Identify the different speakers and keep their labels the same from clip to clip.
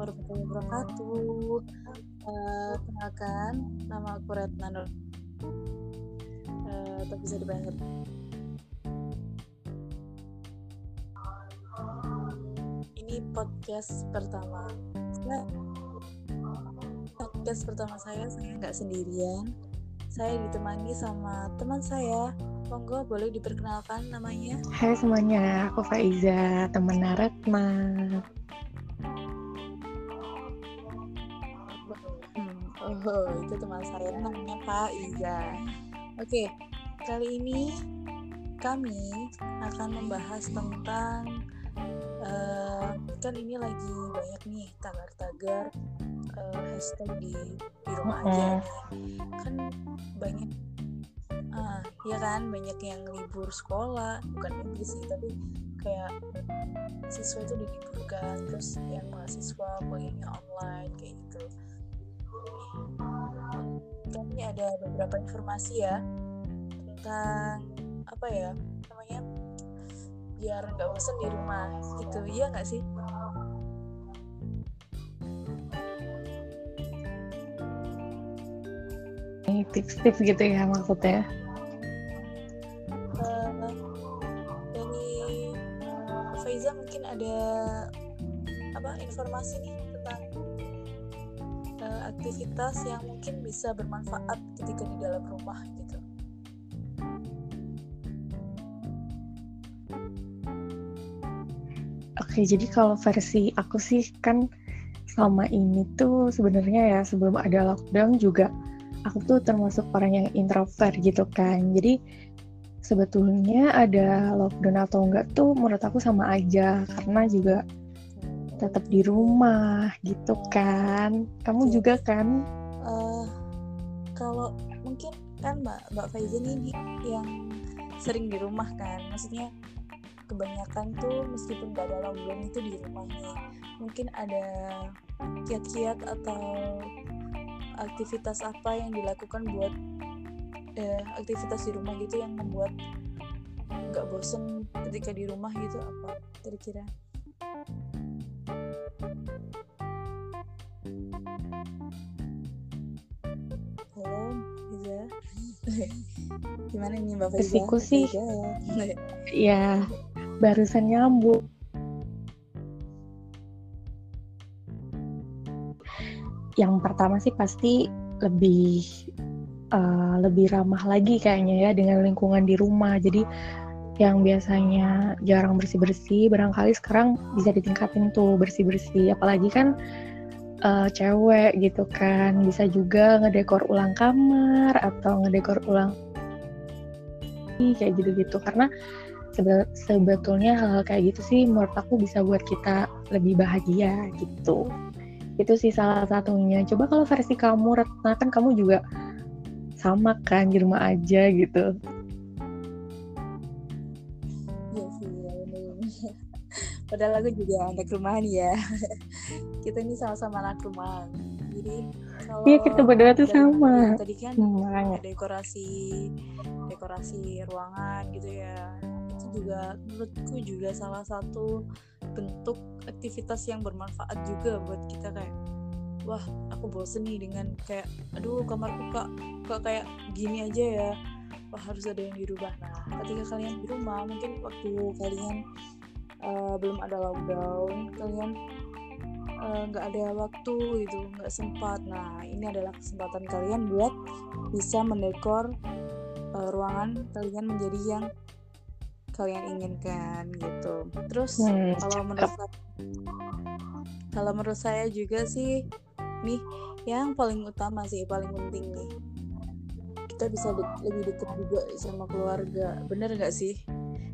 Speaker 1: warahmatullahi wabarakatuh. Uh, kenalkan, nama aku Retna Nur. Uh, tak bisa dibayar. Ini podcast pertama. Podcast pertama saya, saya nggak sendirian. Saya ditemani sama teman saya. Monggo boleh diperkenalkan namanya.
Speaker 2: Hai semuanya, aku Faiza, teman Retna.
Speaker 1: Oh, itu teman saya namanya Pak Iza. Oke, kali ini kami akan membahas tentang uh, kan ini lagi banyak nih tagar-tagar uh, hashtag di di rumah aja kan banyak ah ya kan? Banyak yang libur sekolah bukan libur sih tapi kayak siswa itu diliburkan terus yang mahasiswa kuliahnya online kayak gitu kami ada beberapa informasi ya tentang apa ya namanya biar nggak bosan di rumah gitu. Iya nggak sih?
Speaker 2: Ini tips-tips gitu ya maksudnya
Speaker 1: aktivitas yang mungkin bisa bermanfaat ketika di dalam rumah gitu.
Speaker 2: Oke, jadi kalau versi aku sih kan selama ini tuh sebenarnya ya sebelum ada lockdown juga aku tuh termasuk orang yang introvert gitu kan. Jadi sebetulnya ada lockdown atau enggak tuh menurut aku sama aja karena juga tetap di rumah gitu kan kamu juga kan
Speaker 1: kan mbak mbak Faiza nih yang sering di rumah kan. Maksudnya kebanyakan tuh meskipun gak ada lockdown itu di rumah nih mungkin ada kiat-kiat atau aktivitas apa yang dilakukan buat eh, aktivitas di rumah gitu yang membuat nggak bosen ketika di rumah gitu apa kira-kira Gimana nih Mbak Faiza?
Speaker 2: Versiku sih, ya barusan nyambung. Yang pertama sih pasti lebih uh, lebih ramah lagi kayaknya ya dengan lingkungan di rumah. Jadi yang biasanya jarang bersih-bersih, barangkali sekarang bisa ditingkatin tuh bersih-bersih. Apalagi kan uh, cewek gitu kan, bisa juga ngedekor ulang kamar atau ngedekor ulang kayak gitu-gitu. Karena sebe sebetulnya hal-hal kayak gitu sih menurut aku bisa buat kita lebih bahagia gitu. Itu sih salah satunya. Coba kalau versi kamu, Retna kan kamu juga sama kan di rumah aja gitu.
Speaker 1: Padahal aku juga anak rumahan ya. Kita ini sama-sama anak rumahan jadi kalau
Speaker 2: iya kita berdua tuh sama.
Speaker 1: tadi kan hmm. dekorasi dekorasi ruangan gitu ya. Itu juga menurutku juga salah satu bentuk aktivitas yang bermanfaat juga buat kita kayak wah aku bosen nih dengan kayak aduh kamarku kak kok kayak gini aja ya. Wah harus ada yang dirubah. Nah ketika kalian di rumah mungkin waktu kalian uh, belum ada lockdown kalian nggak uh, ada waktu itu nggak sempat. Nah ini adalah kesempatan kalian buat bisa mendekor uh, ruangan kalian menjadi yang kalian inginkan gitu. Terus hmm, kalau menurut saya, kalau menurut saya juga sih nih yang paling utama sih paling penting nih kita bisa de lebih dekat juga sama keluarga. Bener nggak sih?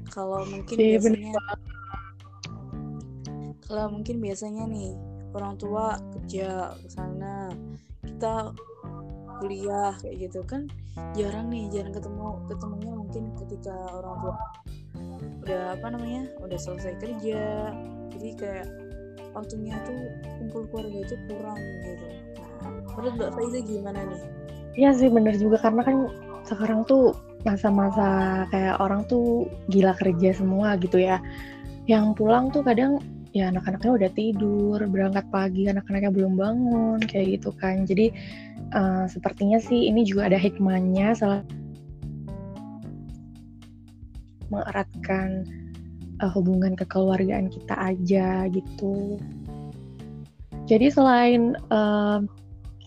Speaker 1: Kalau mungkin
Speaker 2: iya,
Speaker 1: biasanya kalau mungkin biasanya nih orang tua kerja ke sana kita kuliah kayak gitu kan jarang nih jarang ketemu ketemunya mungkin ketika orang tua udah apa namanya udah selesai kerja. Jadi kayak waktunya tuh kumpul keluarga itu kurang gitu. Nah menurut mbak Faiza gimana nih?
Speaker 2: Iya sih bener juga karena kan sekarang tuh masa-masa kayak orang tuh gila kerja semua gitu ya. Yang pulang tuh kadang ya anak-anaknya udah tidur berangkat pagi anak-anaknya belum bangun kayak gitu kan jadi uh, sepertinya sih ini juga ada hikmahnya salah mengeratkan uh, hubungan kekeluargaan kita aja gitu jadi selain uh,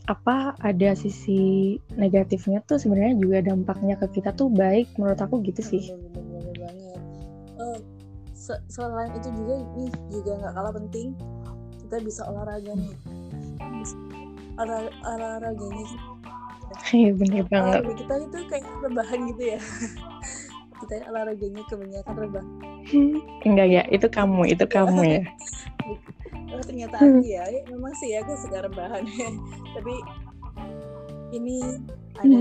Speaker 2: apa ada sisi negatifnya tuh sebenarnya juga dampaknya ke kita tuh baik menurut aku gitu sih.
Speaker 1: Selain itu juga nih juga nggak kalah penting kita bisa olahraga nih. Olah olahraganya
Speaker 2: Iya bener banget.
Speaker 1: Kita itu kayak rebahan gitu ya. kita olahraganya kebanyakan rebahan.
Speaker 2: Enggak ya, itu kamu, itu kamu ya.
Speaker 1: oh ternyata aku ya, ya memang sih ya aku suka rebahan tapi ini ada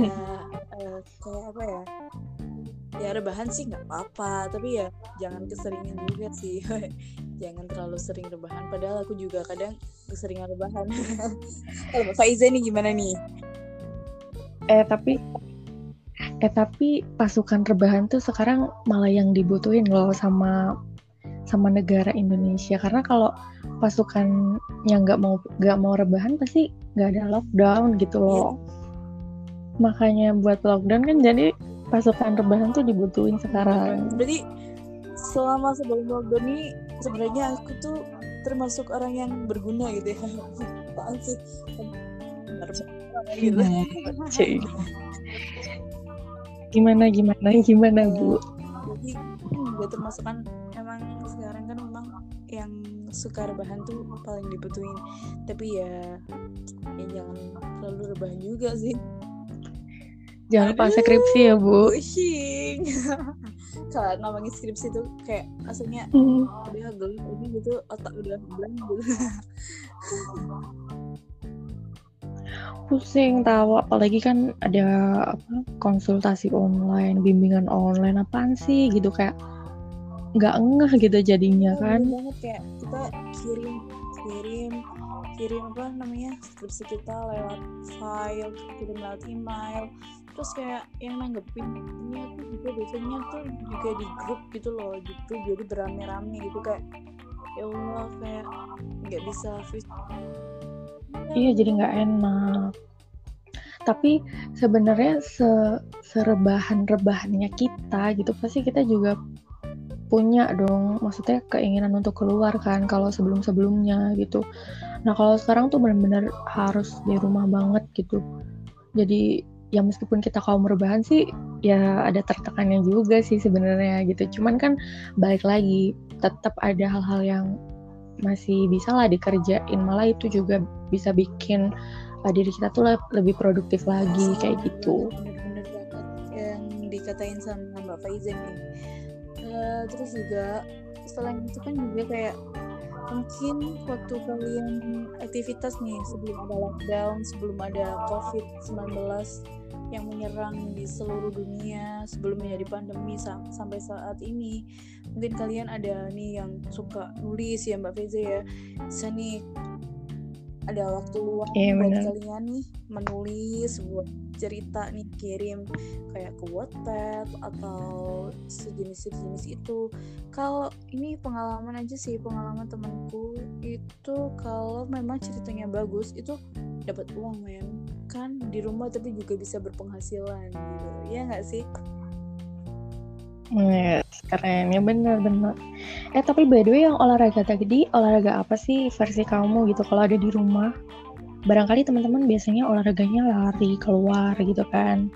Speaker 1: uh, kayak apa ya ya rebahan sih nggak apa-apa. Tapi ya jangan keseringan juga sih. Jangan terlalu sering rebahan padahal aku juga kadang keseringan rebahan kalau Faiza nih gimana nih?
Speaker 2: Eh tapi eh tapi pasukan rebahan tuh sekarang malah yang dibutuhin loh sama sama negara Indonesia. Karena kalau pasukan yang nggak mau nggak mau rebahan pasti nggak ada lockdown gitu loh. Yeah. makanya buat lockdown kan jadi pasukan rebahan tuh dibutuhin sekarang.
Speaker 1: Berarti selama sebelum lockdown ini sebenarnya aku tuh termasuk orang yang berguna gitu ya. Apaan sih?
Speaker 2: Gitu. gimana gimana gimana bu?
Speaker 1: Jadi juga termasuk kan emang sekarang kan memang yang suka rebahan tuh paling dibutuhin. Tapi ya ya jangan terlalu rebahan juga sih
Speaker 2: jangan lupa skripsi ya bu.
Speaker 1: Pusing. Kalau ngomongin skripsi tuh kayak aslinya hmm. udah gelap ini gitu otak udah blank gitu.
Speaker 2: Pusing tahu apalagi kan ada apa konsultasi online bimbingan online apaan sih gitu kayak nggak ngeh gitu jadinya
Speaker 1: oh,
Speaker 2: kan.
Speaker 1: banget kayak kita kirim kirim kirim apa namanya skripsi kita lewat file kirim lewat email terus kayak yang nanggepin aku juga biasanya tuh juga di grup gitu loh gitu. Jadi berame-rame gitu kayak ya Allah kayak nggak bisa
Speaker 2: iya jadi nggak enak. Tapi sebenarnya se serebahan rebahannya kita gitu pasti kita juga punya dong. Maksudnya keinginan untuk keluar kan kalau sebelum sebelumnya gitu. Nah kalau sekarang tuh benar-benar harus di rumah banget gitu. Jadi ya meskipun kita kaum rebahan sih ya ada tertekannya juga sih sebenarnya gitu. Cuman kan balik lagi tetap ada hal-hal yang masih bisa lah dikerjain. Malah itu juga bisa bikin uh, diri kita tuh lebih produktif lagi kayak gitu.
Speaker 1: Bener-bener banget yang dikatain sama Mbak Faizan nih. Uh, terus juga selain itu kan juga kayak mungkin waktu kalian aktivitas nih sebelum ada lockdown sebelum ada covid 19 yang menyerang di seluruh dunia sebelum menjadi pandemi sam sampai saat ini. Mungkin kalian ada nih yang suka nulis ya Mbak Feza ya. Bisa nih ada waktu luang yeah, buat bener. kalian nih menulis buat cerita nih kirim kayak ke Wattpad atau sejenis sejenis itu. Kalau ini pengalaman aja sih pengalaman temanku. Itu kalau memang ceritanya bagus itu dapat uang men kan di rumah tapi juga bisa berpenghasilan gitu ya nggak sih
Speaker 2: Yes, keren ya bener-bener. Eh tapi by the way yang olahraga tadi olahraga apa sih versi kamu gitu kalau ada di rumah? Barangkali teman-teman biasanya olahraganya lari keluar gitu kan.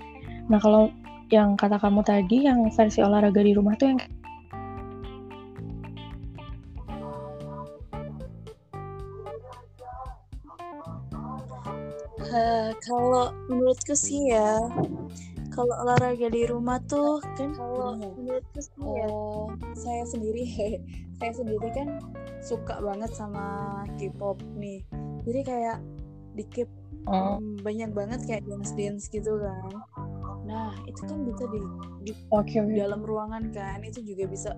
Speaker 2: Nah kalau yang kata kamu tadi yang versi olahraga di rumah tuh yang
Speaker 1: Uh, kalau menurutku sih ya kalau olahraga di rumah tuh kan kalau menurutku sih ya uh, saya sendiri saya sendiri kan suka banget sama K-pop nih jadi kayak di K oh. banyak banget kayak dance dance gitu kan nah itu kan bisa di, di okay. dalam ruangan kan itu juga bisa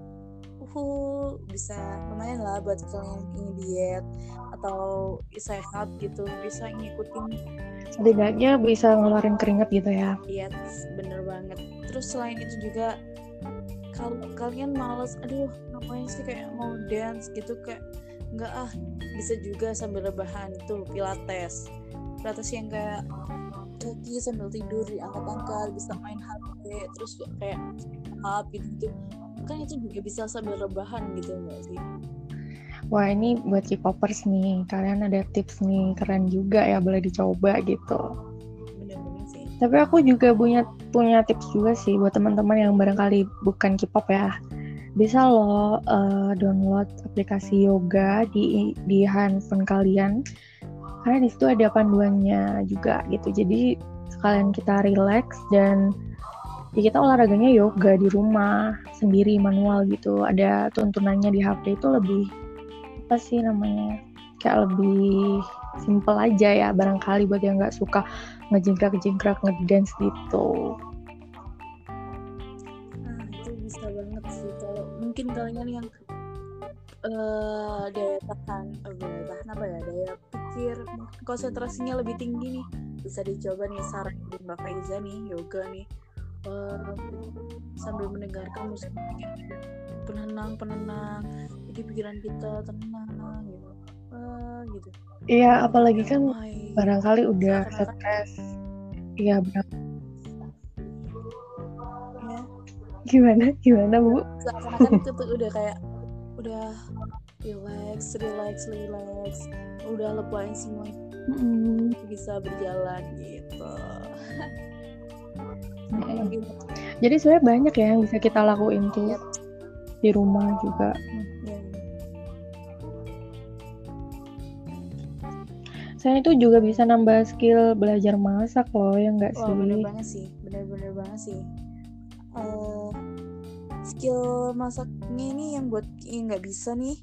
Speaker 1: uh bisa lumayan lah buat kalian ingin diet atau sehat gitu bisa ngikutin
Speaker 2: setidaknya bisa ngeluarin keringat gitu ya.
Speaker 1: Iya bener banget. Terus selain itu juga kalau kalian males aduh ngapain sih kayak mau dance gitu kayak nggak ah bisa juga sambil rebahan tuh pilates. Pilates yang kayak kaki sambil tidur diangkat-angkat bisa main HP terus kayak up gitu gitu kan itu juga bisa sambil rebahan gitu enggak sih
Speaker 2: Wah ini buat K-popers nih, kalian ada tips nih keren juga ya boleh dicoba gitu.
Speaker 1: bener-bener sih
Speaker 2: Tapi aku juga punya punya tips juga sih buat teman-teman yang barangkali bukan K-pop ya. Bisa loh uh, download aplikasi yoga di di handphone kalian. Karena di situ ada panduannya juga gitu. Jadi sekalian kita relax dan ya kita olahraganya yoga di rumah sendiri manual gitu. Ada tuntunannya di HP itu lebih apa sih namanya kayak lebih simple aja ya barangkali buat yang nggak suka ngejingkrak-jingkrak ngedance gitu.
Speaker 1: nah itu bisa banget sih kalau mungkin kalian yang eh daya tahan eh, daya tahan apa ya daya pikir konsentrasinya lebih tinggi nih bisa dicoba nih saran dari Mbak Faiza nih yoga nih Sambil mendengarkan musik penenang penenang jadi pikiran kita tenang gitu Eh, gitu
Speaker 2: Iya, apalagi kan
Speaker 1: Damai.
Speaker 2: barangkali udah stres. Iya, benar.
Speaker 1: ya
Speaker 2: Gimana? Gimana, Bu?
Speaker 1: seakan-akan itu tuh udah kayak udah relax relax relax udah lepain semua
Speaker 2: Mm-mm.
Speaker 1: bisa berjalan gitu Gitu.
Speaker 2: Jadi sebenarnya banyak ya yang bisa kita lakuin tuh
Speaker 1: Yap.
Speaker 2: di rumah juga.
Speaker 1: Ya.
Speaker 2: Saya itu juga bisa nambah skill belajar masak loh, ya nggak sih?
Speaker 1: bener banget sih, bener-bener banget sih. Eh, skill masaknya ini yang buat yang nggak bisa nih,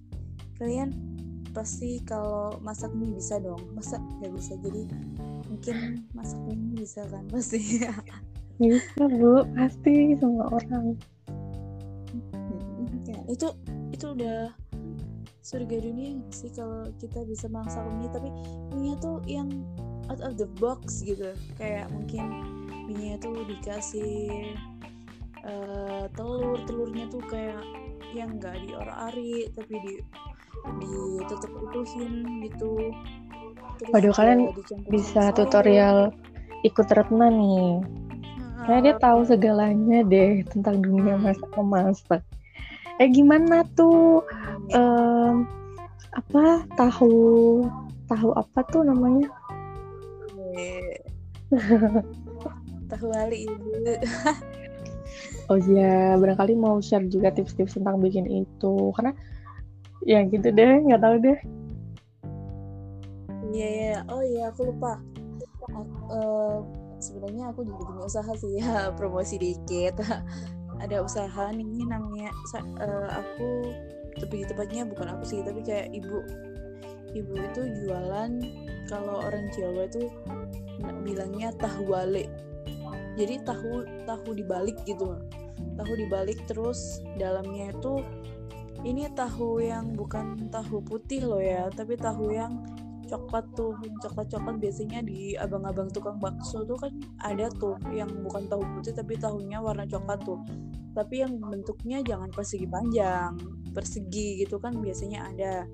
Speaker 1: kalian pasti kalau masak mie bisa dong, masa nggak bisa jadi mungkin masak mie bisa kan pasti.
Speaker 2: Bisa, Bu. Pasti semua orang.
Speaker 1: Ya, itu itu udah surga dunia sih kalau kita bisa masak mie tapi mie tuh yang out of the box gitu kayak mungkin mie tuh dikasih eh, telur telurnya tuh kayak yang nggak diorak-arik tapi di ditutup utuhin gitu Terus
Speaker 2: Waduh, kalian Bisa tutorial ikut Retna nih. Kayaknya dia tahu segalanya deh tentang dunia
Speaker 1: Hmm.
Speaker 2: masak memasak. Eh gimana tuh em, apa tahu tahu apa tuh namanya?
Speaker 1: Tahu wali ibu
Speaker 2: Oh iya, barangkali mau share juga tips-tips tentang bikin itu karena ya gitu deh, nggak tahu deh.
Speaker 1: Iya iya, oh iya aku lupa. Aku, eh, sebenarnya aku juga punya usaha sih ya, promosi dikit. Ada usaha nih namanya eh, aku lebih tepatnya bukan aku sih, tapi kayak ibu. Ibu itu jualan kalau orang Jawa itu bilangnya tahu wale. Jadi tahu tahu dibalik gitu. Tahu dibalik terus dalamnya itu ini tahu yang bukan tahu putih loh ya, tapi tahu yang coklat tuh yang coklat-coklat biasanya di abang-abang tukang bakso tuh kan ada tuh yang bukan tahu putih tapi tahunya warna coklat tuh. Tapi yang bentuknya jangan persegi panjang persegi gitu kan biasanya ada.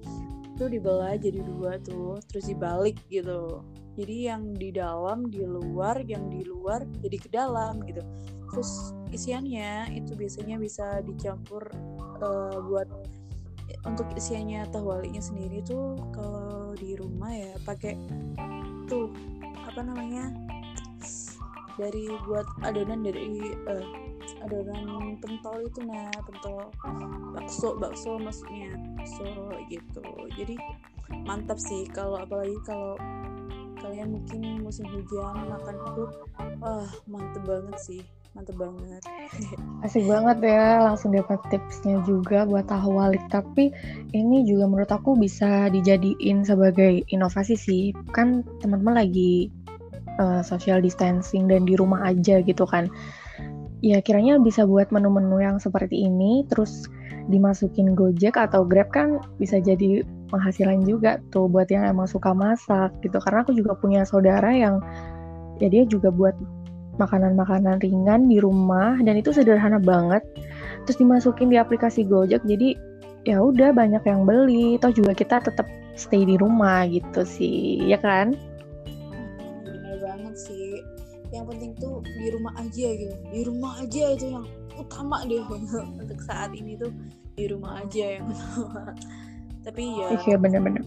Speaker 1: Itu dibelah jadi dua tuh terus dibalik gitu. Jadi yang di dalam di luar yang di luar jadi ke dalam gitu. Terus isiannya itu biasanya bisa dicampur eh, buat untuk isiannya tahu walinya sendiri tuh kalau di rumah ya pakai tuh apa namanya dari buat adonan dari eh, adonan pentol itu nah pentol bakso bakso maksudnya bakso gitu. Jadi mantap sih kalau apalagi kalau kalian mungkin musim hujan makan itu wah mantep banget sih mantep banget
Speaker 2: Asik banget ya, langsung dapat tipsnya juga buat tahu walik. Tapi ini juga menurut aku bisa dijadiin sebagai inovasi sih. Kan teman-teman lagi eh, social distancing dan di rumah aja gitu kan. Ya kiranya bisa buat menu-menu yang seperti ini, terus dimasukin Gojek atau Grab kan bisa jadi penghasilan juga tuh buat yang emang suka masak gitu. Karena aku juga punya saudara yang ya dia juga buat makanan-makanan ringan di rumah dan itu sederhana banget. Terus dimasukin di aplikasi Gojek jadi ya udah banyak yang beli. Toh juga kita tetap stay di rumah gitu sih ya kan?
Speaker 1: Bener banget sih. Yang penting tuh di rumah aja gitu. Di rumah aja itu yang utama deh untuk saat ini tuh. Di rumah aja yang utama. Tapi ya
Speaker 2: iya bener-bener.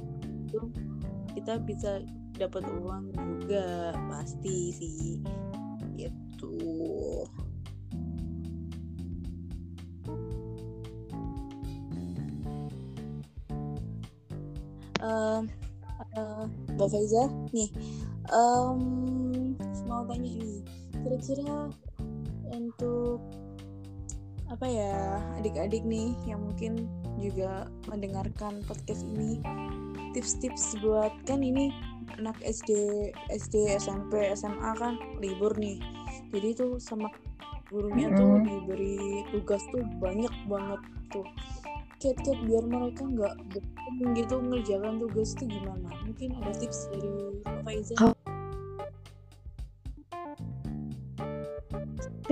Speaker 1: Kita bisa dapat uang juga pasti sih gitu um, uh, Mbak Faiza nih. Um, mau tanya nih kira-kira untuk apa ya adik-adik nih yang mungkin juga mendengarkan podcast ini tips-tips buat kan ini anak SD SD SMP SMA kan libur nih. Jadi tuh sama gurunya tuh diberi tugas tuh banyak banget tuh. Cat-cat biar mereka nggak bosan gitu ngerjakan tugas itu gimana? Mungkin ada tips dari Pak Faiza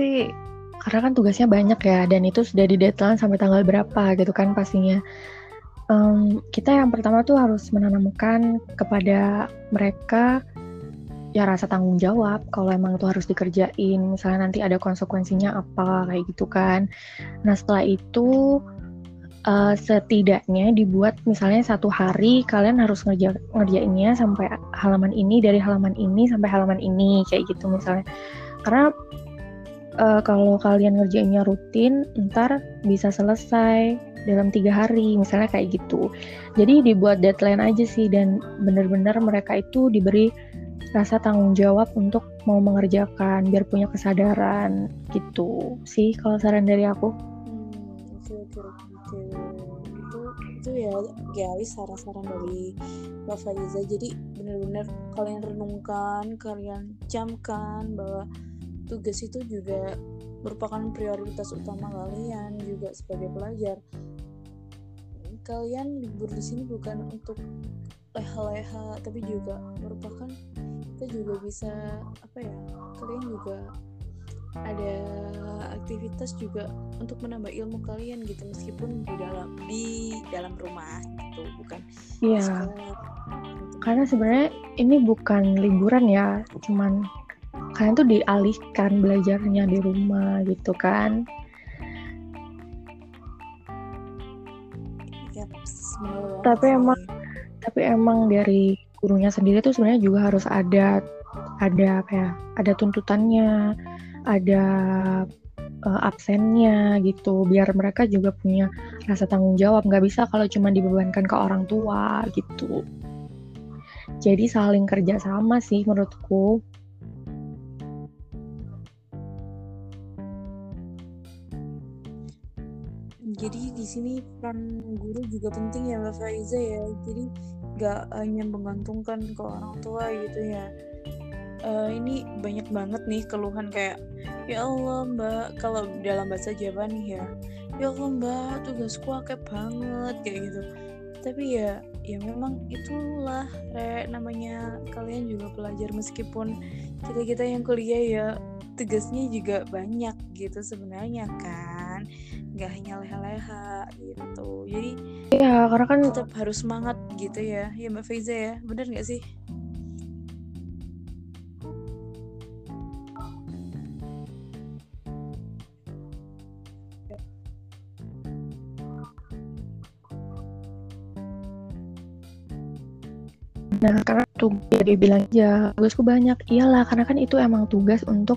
Speaker 2: sih karena kan tugasnya banyak ya dan itu sudah di deadline sampai tanggal berapa gitu kan pastinya um, kita yang pertama tuh harus menanamkan kepada mereka ya rasa tanggung jawab kalau emang itu harus dikerjain misalnya nanti ada konsekuensinya apa kayak gitu kan. Nah setelah itu uh, setidaknya dibuat misalnya satu hari kalian harus ngerja ngerjainnya sampai halaman ini dari halaman ini sampai halaman ini kayak gitu misalnya. Karena uh, kalau kalian ngerjainnya rutin, ntar bisa selesai dalam tiga hari, misalnya kayak gitu. Jadi dibuat deadline aja sih dan benar-benar mereka itu diberi rasa tanggung jawab untuk mau mengerjakan biar punya kesadaran gitu sih kalau saran dari aku.
Speaker 1: Hmm, oke oke oke itu itu ya guys saran-saran dari Mbak Faiza jadi benar-benar kalian renungkan kalian camkan bahwa tugas itu juga merupakan prioritas utama kalian juga sebagai pelajar. Kalian libur di sini bukan untuk leha-leha tapi juga merupakan kita juga bisa apa ya kalian juga ada aktivitas juga untuk menambah ilmu kalian gitu meskipun di dalam di dalam rumah gitu bukan
Speaker 2: iya. karena sebenarnya ini bukan liburan ya cuman kalian tuh dialihkan belajarnya di rumah gitu kan. Tapi emang tapi emang dari gurunya sendiri tuh sebenarnya juga harus ada ada apa ya ada tuntutannya ada uh, absennya gitu. Biar mereka juga punya rasa tanggung jawab. Nggak bisa kalau cuma dibebankan ke orang tua gitu. Jadi saling kerja sama sih menurutku
Speaker 1: jadi di sini peran guru juga penting ya Mbak Faiza ya. Jadi gak hanya menggantungkan ke orang tua gitu ya. Uh, ini banyak banget nih keluhan kayak ya Allah Mbak kalau dalam bahasa Jawa nih ya. Ya Allah Mbak tugasku akeh banget kayak gitu. Tapi ya ya memang itulah re namanya kalian juga pelajar meskipun kita kita yang kuliah ya tugasnya juga banyak gitu sebenarnya kan nggak hanya leha-leha gitu. Jadi
Speaker 2: ya karena kan
Speaker 1: tetap harus semangat gitu ya. Ya mbak Faiza ya bener nggak sih?
Speaker 2: Nah, karena tuh dia bilang aja tugasku banyak. Iyalah, karena kan itu emang tugas untuk